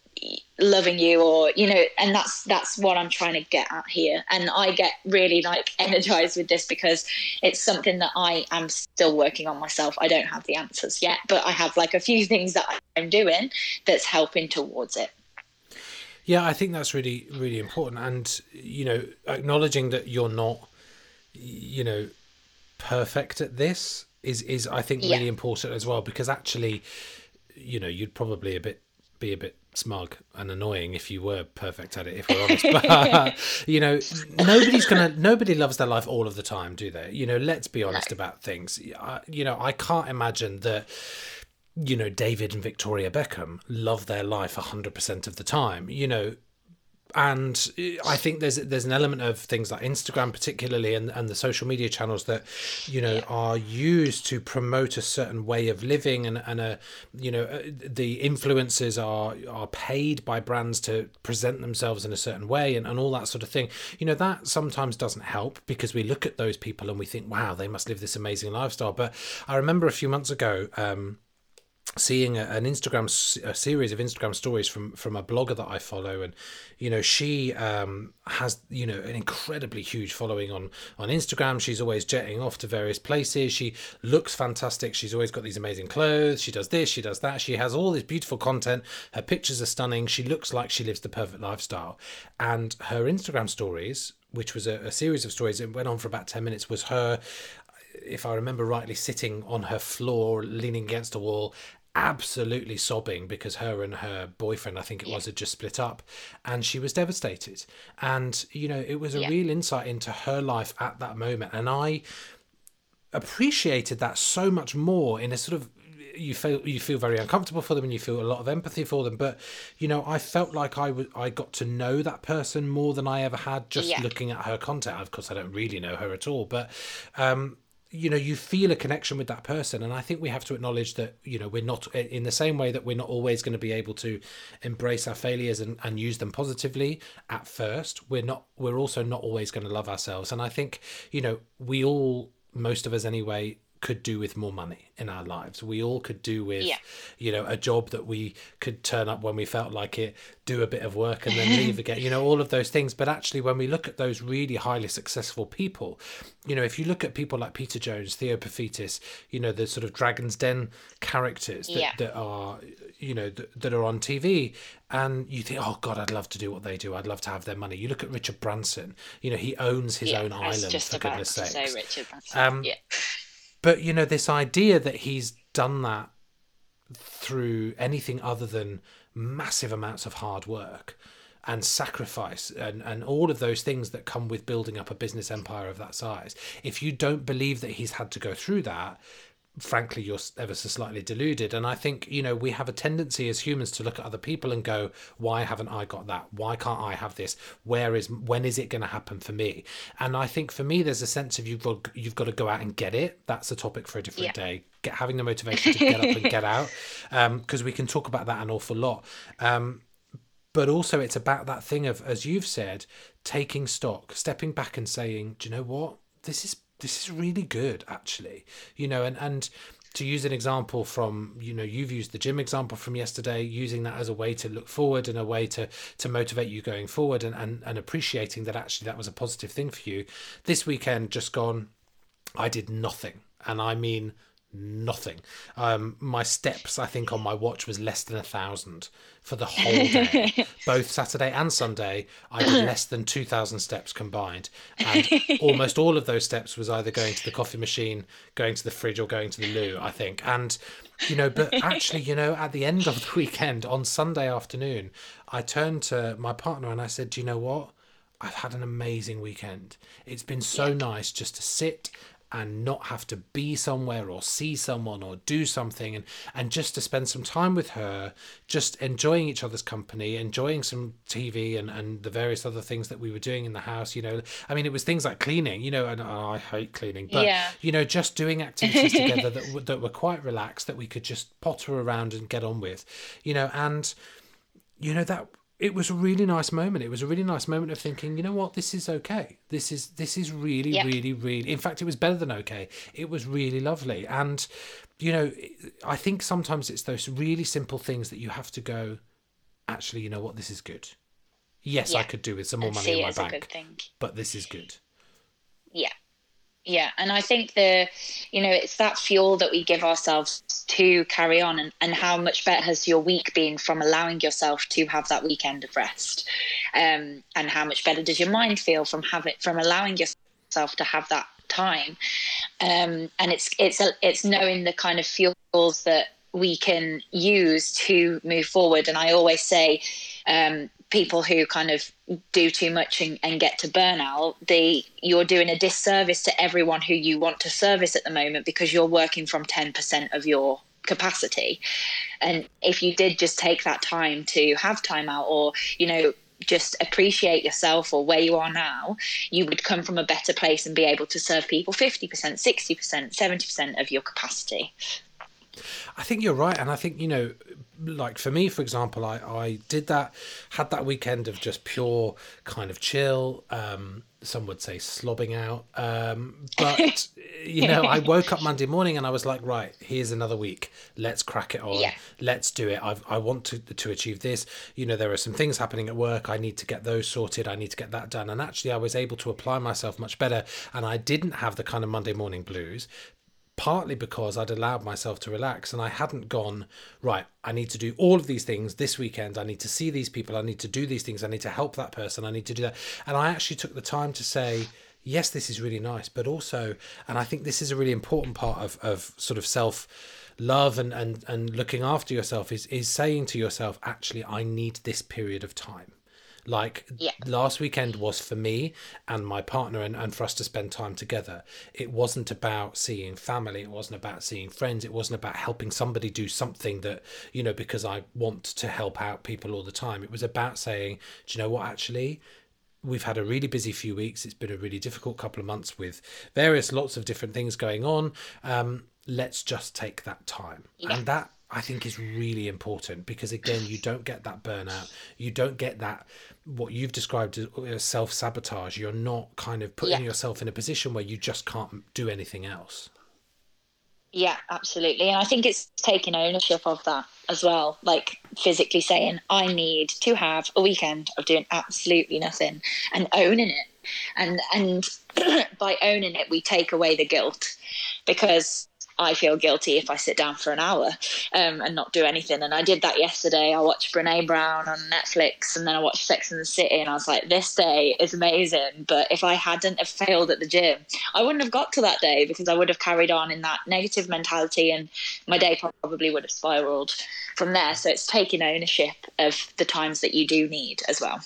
S2: loving you or you know and that's that's what i'm trying to get at here and i get really like energized with this because it's something that i am still working on myself i don't have the answers yet but i have like a few things that i'm doing that's helping towards it
S1: Yeah, I think that's really, really important. And, you know, acknowledging that you're not, you know, perfect at this is, is I think,
S2: Yeah.
S1: really important as well, because actually, you know, you'd probably a bit be a bit smug and annoying if you were perfect at it if we're honest. But uh, you know nobody's gonna nobody loves their life all of the time do they? You know let's be honest no. about things. Uh, you know i can't imagine that you know david and victoria beckham love their life 100% of the time. You know and I think there's there's an element of things like Instagram, particularly, and, and the social media channels that you know are used to promote a certain way of living, and and a you know uh, the influencers are are paid by brands to present themselves in a certain way, and, and all that sort of thing. You know that sometimes doesn't help because we look at those people and we think, wow, they must live this amazing lifestyle. But I remember a few months ago. Um, seeing an Instagram a series of Instagram stories from from a blogger that I follow, and you know she um, has you know an incredibly huge following on on Instagram. She's always jetting off to various places. She looks fantastic. She's always got these amazing clothes. She does this. She does that. She has all this beautiful content. Her pictures are stunning. She looks like she lives the perfect lifestyle, and her Instagram stories. Which was a, a series of stories. It went on for about ten minutes. Was her if I remember rightly, sitting on her floor, leaning against a wall, absolutely sobbing because her and her boyfriend, I think it was, had just split up, and she was devastated. And you know, it was a yeah. real insight into her life at that moment, and I appreciated that so much more in a sort of you feel you feel very uncomfortable for them and you feel a lot of empathy for them but you know i felt like i was i got to know that person more than i ever had just yeah. looking at her content of course i don't really know her at all but um you know you feel a connection with that person and i think we have to acknowledge that you know we're not in the same way that we're not always going to be able to embrace our failures and, and use them positively at first we're not we're also not always going to love ourselves. And i think you know we all most of us anyway could do with more money in our lives. We all could do with, yeah. you know, a job that we could turn up when we felt like it, do a bit of work and then leave again, you know, all of those things. But actually, when we look at those really highly successful people, you know, if you look at people like Peter Jones, Theo Paphitis, you know, the sort of Dragon's Den characters that, yeah. that are, you know, that, that are on TV, and you think, oh God, I'd love to do what they do. I'd love to have their money. You look at Richard Branson, you know, he owns his yeah, own island, for goodness sake. Um, yeah but you know this idea that he's done that through anything other than massive amounts of hard work and sacrifice and, and all of those things that come with building up a business empire of that size. If you don't believe that he's had to go through that, frankly you're ever so slightly deluded. And i think you know we have a tendency as humans to look at other people and go why haven't i got that? Why can't i have this? Where is when is it going to happen for me? And i think for me there's a sense of you've got you've got to go out and get it. That's a topic for a different yeah. day. Get having the motivation to get up and get out because um, we can talk about that an awful lot. Um, but also it's about that thing of as you've said taking stock stepping back and saying do you know what? This is this is really good actually. You know and and to use an example from you know you've used the gym example from yesterday using that as a way to look forward and a way to to motivate you going forward and and, and appreciating that actually that was a positive thing for you. This weekend just gone i did nothing. And i mean nothing. Um, my steps, I think, on my watch was less than a thousand for the whole day. Both Saturday and Sunday, I did less than 2,000 steps combined. And almost all of those steps was either going to the coffee machine, going to the fridge, or going to the loo, I think. And, you know, but actually, you know, at the end of the weekend, on Sunday afternoon, I turned to my partner and I said, Do you know what? I've had an amazing weekend. It's been so nice just to sit and not have to be somewhere or see someone or do something. And and just to spend some time with her just enjoying each other's company enjoying some tv and and the various other things that we were doing in the house you know. I mean it was things like cleaning you know and oh, i hate cleaning but yeah. you know just doing activities together that, that were quite relaxed that we could just potter around and get on with you know. And you know that it was a really nice moment. It was a really nice moment of thinking, you know what, this is okay. This is this is really, yep. really, really. In fact, it was better than okay. It was really lovely, and you know, I think sometimes it's those really simple things that you have to go. Actually, you know what, this is good. Yes, yeah. I could do with some more and money in my bank, but this is good.
S2: Yeah, yeah and i think the you know it's that fuel that we give ourselves to carry on and, and how much better has your week been from allowing yourself to have that weekend of rest um, and how much better does your mind feel from having from allowing yourself to have that time um, and it's it's it's knowing the kind of fuels that we can use to move forward. And I always say, um, people who kind of do too much and, and, get to burnout, they you're doing a disservice to everyone who you want to service at the moment because you're working from 10% of your capacity. And if you did just take that time to have time out or, you know, just appreciate yourself or where you are now, you would come from a better place and be able to serve people 50%, 60%, 70% of your capacity.
S1: I think you're right. And I think, you know, like for me, for example, I, I did that, had that weekend of just pure kind of chill. Um, some would say slobbing out. Um, but, you know, I woke up Monday morning and I was like, right, here's another week. Let's crack it on. Yeah. Let's do it. I've, I want to, to achieve this. You know, there are some things happening at work. I need to get those sorted. I need to get that done. And actually, I was able to apply myself much better. And I didn't have the kind of Monday morning blues partly because I'd allowed myself to relax and I hadn't gone, right, I need to do all of these things this weekend. I need to see these people. I need to do these things. I need to help that person. I need to do that. And I actually took the time to say, yes, this is really nice, but also, and I think this is a really important part of, of sort of self love and, and, and looking after yourself is, is saying to yourself, actually, I need this period of time. Like yeah. last weekend was for me and my partner and, and for us to spend time together. It wasn't about seeing family, it wasn't about seeing friends, it wasn't about helping somebody do something that, you know, because I want to help out people all the time. It was about saying, do you know what actually? we've had a really busy few weeks. It's been a really difficult couple of months with various lots of different things going on. Um, let's just take that time. Yeah. And that I think is really important because again, you don't get that burnout. You don't get that what you've described as uh, self sabotage. You're not kind of putting yeah. yourself in a position where you just can't do anything else.
S2: Yeah, absolutely. And I think it's taking ownership of that as well. Like physically saying, I need to have a weekend of doing absolutely nothing and owning it. And and by owning it, we take away the guilt because I feel guilty if I sit down for an hour um, and not do anything. And I did that yesterday. I watched Brene Brown on Netflix and then I watched Sex and the City and I was like, this day is amazing. But if I hadn't have failed at the gym, I wouldn't have got to that day because I would have carried on in that negative mentality and my day probably would have spiraled from there. So it's taking ownership of the times that you do need as well.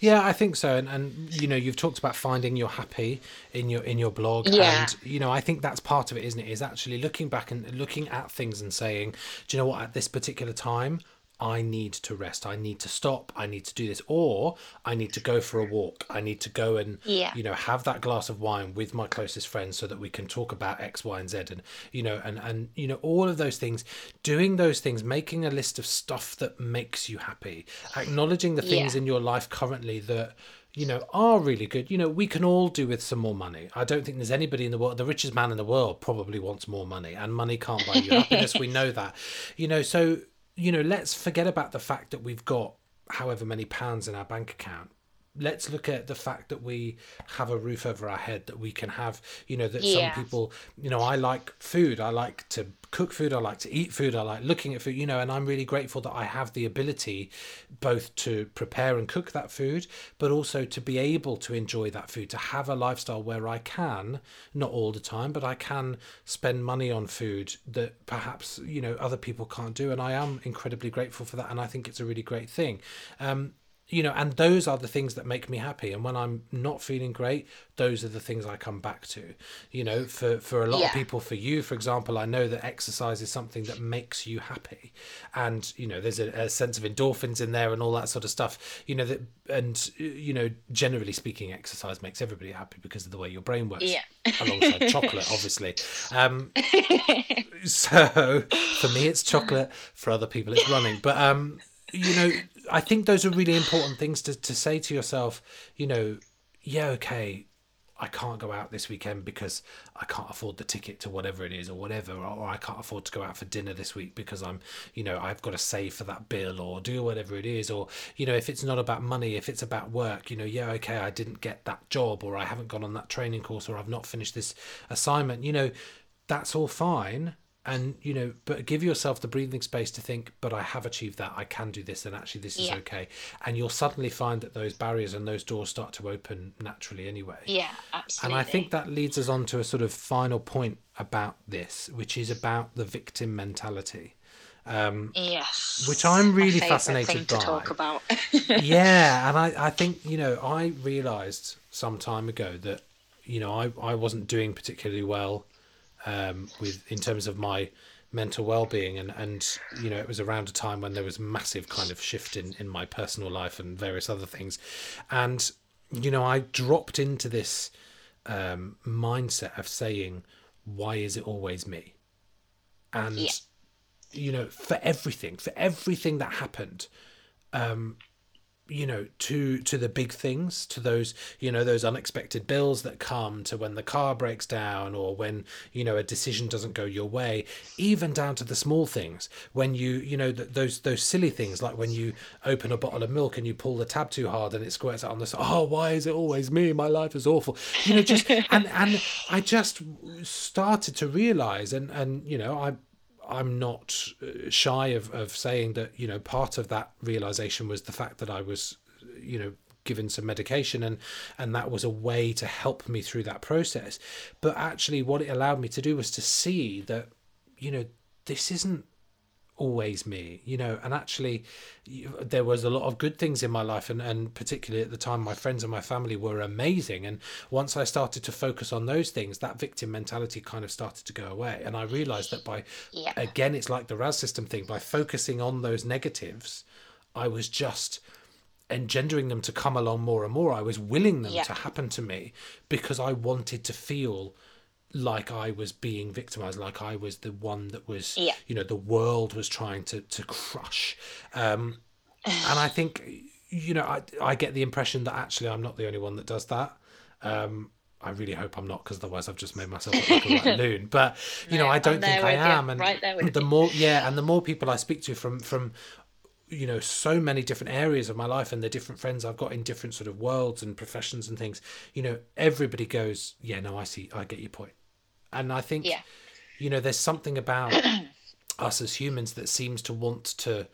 S1: Yeah, I think so. And, and you know, you've talked about finding your happy in your in your blog. Yeah. And you know, I think that's part of it, isn't it? Is actually looking back and looking at things and saying, do you know what? At this particular time, I need to rest. I need to stop. I need to do this, or I need to go for a walk. I need to go and yeah. you know have that glass of wine with my closest friends so that we can talk about X, Y, and Z, and you know, and and you know all of those things. Doing those things, making a list of stuff that makes you happy, acknowledging the things yeah. in your life currently that you know, are really good. You know, we can all do with some more money. I don't think there's anybody in the world, the richest man in the world probably wants more money, and money can't buy you happiness. we know that. You know, so you know, let's forget about the fact that we've got however many pounds in our bank account let's look at the fact that we have a roof over our head that we can have you know that yeah. some people you know i like food. I like to cook food. I like to eat food. I like looking at food you know and i'm really grateful that i have the ability both to prepare and cook that food but also to be able to enjoy that food to have a lifestyle where i can not all the time but i can spend money on food that perhaps you know other people can't do. And i am incredibly grateful for that. And i think it's a really great thing. Um, you know, and those are the things that make me happy. And when I'm not feeling great, those are the things I come back to. You know, for for a lot yeah. of people, for you, for example, I know that exercise is something that makes you happy, and you know, there's a, a sense of endorphins in there and all that sort of stuff. You know that, and you know, generally speaking, exercise makes everybody happy because of the way your brain works.
S2: Yeah.
S1: alongside chocolate, obviously. Um, so for me, it's chocolate. For other people, it's running. But um, you know, I think those are really important things to, to say to yourself, you know, yeah, okay, I can't go out this weekend because I can't afford the ticket to whatever it is or whatever, or I can't afford to go out for dinner this week because I'm, you know, I've got to save for that bill or do whatever it is. Or, you know, if it's not about money, if it's about work, you know, yeah, okay, I didn't get that job or I haven't gone on that training course or I've not finished this assignment, you know, that's all fine and you know but give yourself the breathing space to think but i have achieved that i can do this and actually this is
S2: Yeah.
S1: okay and you'll suddenly find that those barriers and those doors start to open naturally anyway
S2: Yeah, absolutely and
S1: i think that leads us on to a sort of final point about this which is about the victim mentality um,
S2: yes,
S1: which I'm really fascinated by.
S2: talk about.
S1: yeah and I, I think you know i realized some time ago that you know i, I wasn't doing particularly well um, with in terms of my mental well-being. And and you know it was around a time when there was massive kind of shift in in my personal life and various other things. And you know i dropped into this um, mindset of saying why is it always me? And
S2: Yeah.
S1: you know for everything for everything that happened um you know to to the big things to those you know those unexpected bills that come to when the car breaks down or when you know a decision doesn't go your way even down to the small things. When you you know th- those those silly things like when you open a bottle of milk and you pull the tab too hard and it squirts out on the side oh why is it always me? My life is awful. You know just and and i just started to realize and and you know i I'm not uh, shy of, of saying that you know part of that realization was the fact that I was you know given some medication and and that was a way to help me through that process. But actually what it allowed me to do was to see that you know this isn't always me you know and actually there was a lot of good things in my life and, and particularly at the time my friends and my family were amazing and once i started to focus on those things that victim mentality kind of started to go away and i realized that by
S2: Yeah.
S1: again it's like the ras system thing by focusing on those negatives i was just engendering them to come along more and more i was willing them
S2: Yeah.
S1: to happen to me because i wanted to feel like I was being victimized, like I was the one that was,
S2: Yeah.
S1: you know, the world was trying to to crush. Um, and I think, you know, I I get the impression that actually I'm not the only one that does that. Um, I really hope I'm not, because otherwise I've just made myself look like a loon. But you know,
S2: No,
S1: I don't think I
S2: with you,
S1: am. And
S2: right
S1: the
S2: you.
S1: more, yeah, and the more people I speak to from from you know so many different areas of my life and the different friends I've got in different sort of worlds and professions and things you know everybody goes yeah no I see I get your point and I think
S2: Yeah.
S1: you know there's something about us as humans that seems to want to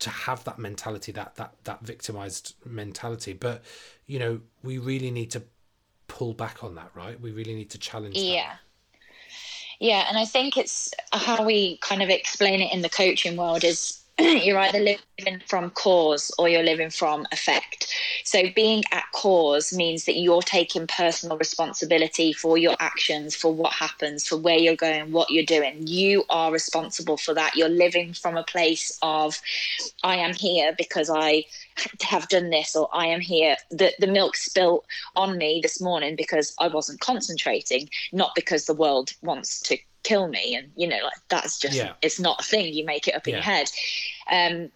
S1: to have that mentality that that that victimized mentality but you know we really need to pull back on that right we really need to challenge that.
S2: Yeah. Yeah, and I think it's how we kind of explain it in the coaching world is you're either living from cause or you're living from effect. So being at cause means that you're taking personal responsibility for your actions, for what happens, for where you're going, what you're doing. You are responsible for that. You're living from a place of I am here because I have done this or I am here. The the milk spilt on me this morning because I wasn't concentrating, not because the world wants to kill me. And you know, like that's just
S1: Yeah.
S2: it's not a thing. You make it up in your head. Um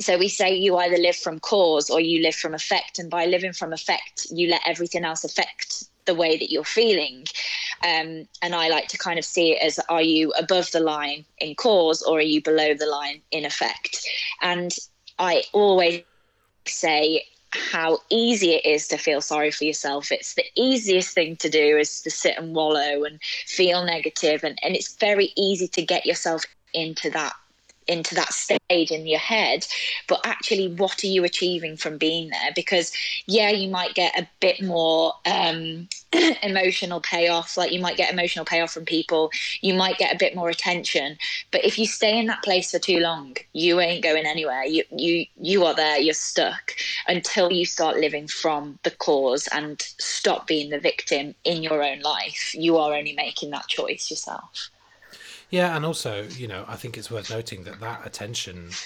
S2: so we say you either live from cause or you live from effect, and by living from effect, you let everything else affect the way that you're feeling. Um, and I like to kind of see it as: Are you above the line in cause, or are you below the line in effect? And I always say how easy it is to feel sorry for yourself. It's the easiest thing to do is to sit and wallow and feel negative, and, and it's very easy to get yourself into that into that stage in your head but actually what are you achieving from being there? Because yeah you might get a bit more um emotional payoff like you might get emotional payoff from people you might get a bit more attention but if you stay in that place for too long you ain't going anywhere. You you you are there you're stuck until you start living from the cause and stop being the victim in your own life. You are only making that choice yourself
S1: Yeah, and also, you know, I think it's worth noting that that attention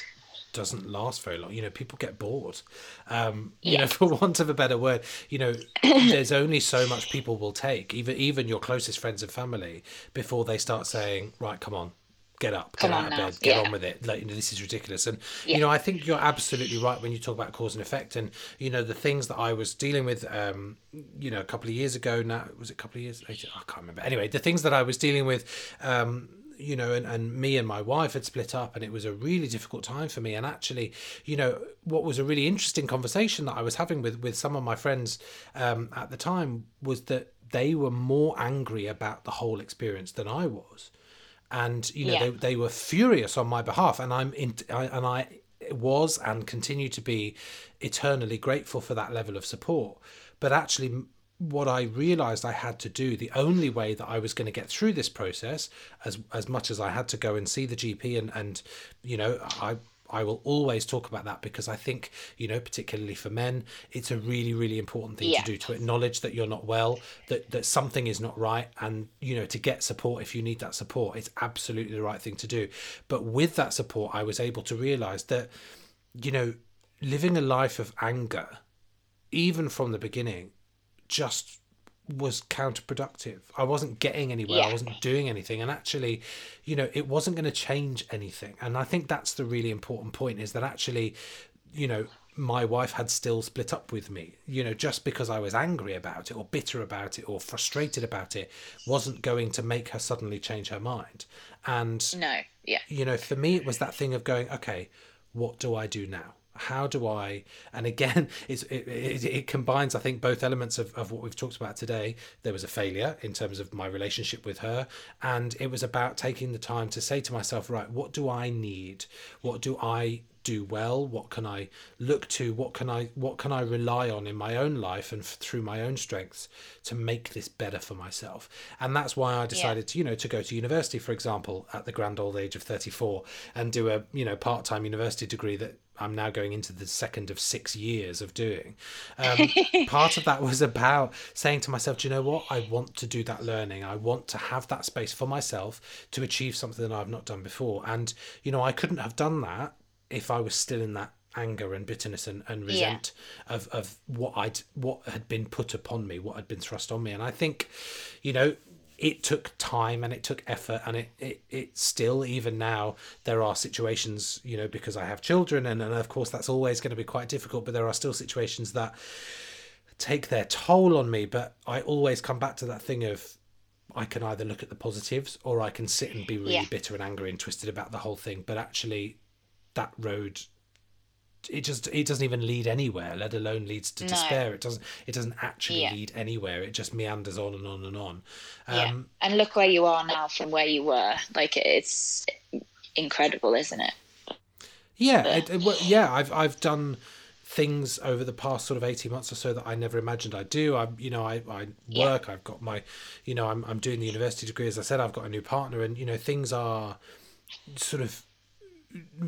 S1: doesn't last very long. You know, people get bored. Um, you know, for want of a better word, you know, there's only so much people will take, even even your closest friends and family, before they start saying, "Right, come on, get up,
S2: Come
S1: get out of
S2: now."
S1: bed, get
S2: Yeah.
S1: on with it." Like, you know, this is ridiculous. And
S2: Yeah.
S1: you know, I think you're absolutely right when you talk about cause and effect. And you know, the things that I was dealing with, um, you know, a couple of years ago now, was it a couple of years? Later? I can't remember. Anyway, the things that I was dealing with. Um, you know, and, and me and my wife had split up, and it was a really difficult time for me. And actually, you know, what was a really interesting conversation that I was having with with some of my friends um, at the time was that they were more angry about the whole experience than I was. and you know
S2: Yeah.
S1: they, they were furious on my behalf and i'm in I, and i was and continue to be eternally grateful for that level of support but actually what i realized i had to do the only way that i was going to get through this process as as much as i had to go and see the gp and and you know i I will always talk about that because I think, you know, particularly for men, it's a really, really important thing
S2: Yeah.
S1: to do to acknowledge that you're not well, that, that something is not right, and, you know, to get support if you need that support, it's absolutely the right thing to do. But with that support, I was able to realize that, you know, living a life of anger, even from the beginning, just was counterproductive. I wasn't getting anywhere. I wasn't doing anything. And actually, you know, it wasn't going to change anything. And I think that's the really important point is that actually, you know, my wife had still split up with me. You know, just because I was angry about it or bitter about it or frustrated about it wasn't going to make her suddenly change her mind. And
S2: No. Yeah.
S1: you know, for me, it was that thing of going, okay, what do I do now? How do I? And again, it, it, it combines, I think, both elements of, of what we've talked about today. There was a failure in terms of my relationship with her, and it was about taking the time to say to myself, right, what do I need? What do I do well what can i look to what can i what can i rely on in my own life and f- through my own strengths to make this better for myself? And that's why i decided to you know to go to university for example at the grand old age of 34 and do a you know part-time university degree that i'm now going into the second of six years of doing. Um, part of that was about saying to myself do you know what? I want to do that learning. I want to have that space for myself to achieve something that i've not done before. And you know i couldn't have done that if I was still in that anger and bitterness and, and resent of, of what I'd what had been put upon me, what had been thrust on me. And I think, you know, it took time and it took effort and it, it, it still even now there are situations, you know, because I have children and, and of course that's always going to be quite difficult, but there are still situations that take their toll on me. But I always come back to that thing of I can either look at the positives or I can sit and be really
S2: Yeah.
S1: bitter and angry and twisted about the whole thing. But actually that road it just it doesn't even lead anywhere let alone leads to
S2: No.
S1: despair it doesn't it doesn't actually
S2: Yeah.
S1: lead anywhere it just meanders on and on and on
S2: yeah.
S1: um
S2: And look where you are now from where you were. Like it's incredible, isn't it?
S1: yeah it, it- well, yeah i've i've done things over the past sort of 18 months or so that i never imagined i'd do i'm you know i i
S2: Yeah.
S1: work i've got my you know i'm, I'm doing the university degree as i said i've got a new partner and you know things are sort of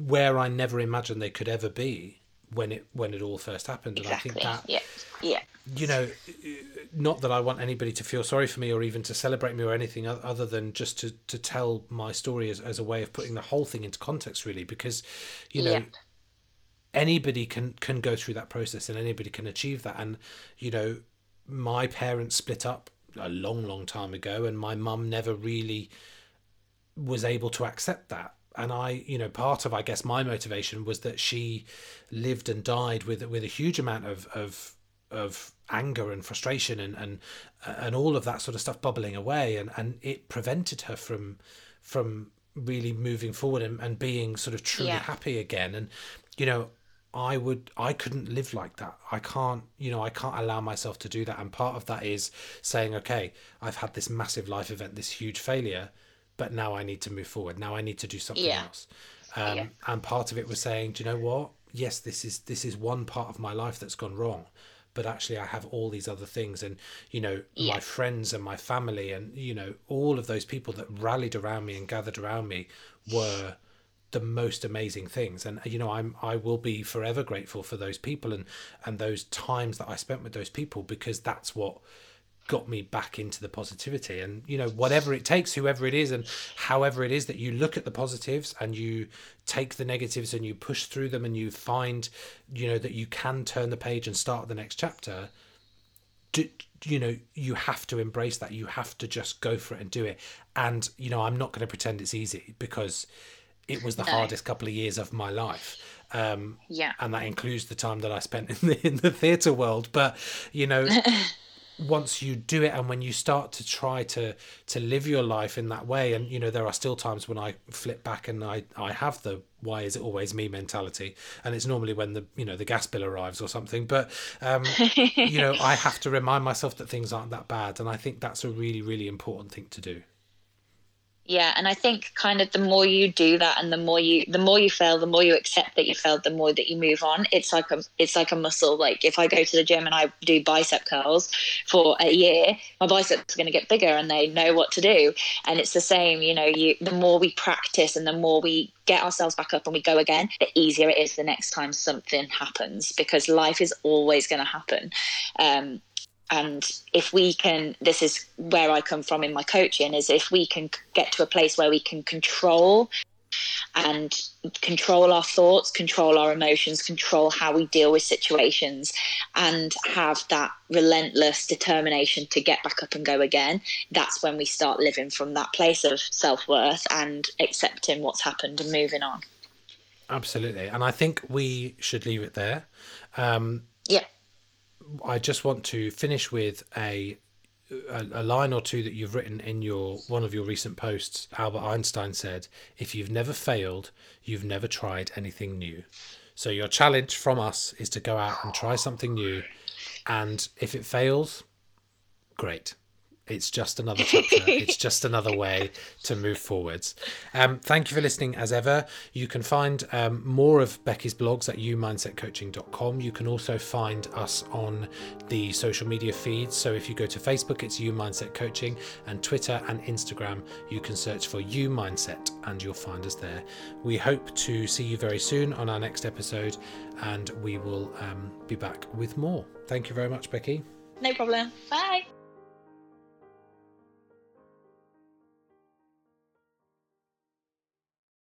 S1: where i never imagined they could ever be when it when it all first happened and i think that
S2: Yeah. Yeah.
S1: you know, not that I want anybody to feel sorry for me or even to celebrate me or anything other than just to, to tell my story as, as a way of putting the whole thing into context, really, because, you know,
S2: Yeah.
S1: anybody can, can go through that process and anybody can achieve that. And, you know, my parents split up a long, long time ago and my mum never really was able to accept that and i you know part of i guess my motivation was that she lived and died with with a huge amount of of of anger and frustration and and and all of that sort of stuff bubbling away and and it prevented her from from really moving forward and, and being sort of truly
S2: Yeah.
S1: happy again and you know I would I couldn't live like that. I can't, you know, I can't allow myself to do that. And part of that is saying, okay, I've had this massive life event, this huge failure, but now I need to move forward. Now I need to do something
S2: Yeah.
S1: else. Um,
S2: Yeah.
S1: And part of it was saying, do you know what? Yes, this is this is one part of my life that's gone wrong, but actually I have all these other things, and you know, my friends and my family, and you know, all of those people that rallied around me and gathered around me were the most amazing things and you know i'm i will be forever grateful for those people and and those times that i spent with those people because that's what got me back into the positivity. And you know whatever it takes whoever it is and however it is that you look at the positives and you take the negatives and you push through them and you find you know that you can turn the page and start the next chapter do, you know you have to embrace that. You have to just go for it and do it. And you know i'm not going to pretend it's easy because it was the
S2: No.
S1: hardest couple of years of my life. Um
S2: Yeah.
S1: and that includes the time that i spent in the in the theater world. But you know once you do it and when you start to try to to live your life in that way and you know there are still times when i flip back and i i have the why is it always me mentality and it's normally when the you know the gas bill arrives or something but um you know i have to remind myself that things aren't that bad and i think that's a really really important thing to do
S2: yeah and i think kind of the more you do that and the more you the more you fail the more you accept that you failed the more that you move on. It's like a it's like a muscle. Like if i go to the gym and i do bicep curls for a year my biceps are going to get bigger and they know what to do. And it's the same you know you the more we practice and the more we get ourselves back up and we go again the easier it is the next time something happens because life is always going to happen. Um, and if we can this is where i come from in my coaching is if we can get to a place where we can control and control our thoughts control our emotions control how we deal with situations and have that relentless determination to get back up and go again that's when we start living from that place of self-worth and accepting what's happened and moving on.
S1: Absolutely. And i think we should leave it there. Um,
S2: yeah
S1: I just want to finish with a, a, a line or two that you've written in your one of your recent posts. Albert Einstein said, "If you've never failed, you've never tried anything new." So your challenge from us is to go out and try something new, and if it fails, great. It's just another chapter. it's just another way to move forwards. Um, thank you for listening as ever. You can find um, more of Becky's blogs at umindsetcoaching.com. You can also find us on the social media feeds. So if you go to Facebook, it's U Mindset Coaching, and Twitter and Instagram, you can search for U Mindset and you'll find us there. We hope to see you very soon on our next episode, and we will um, be back with more. Thank you very much, Becky.
S2: No problem. Bye.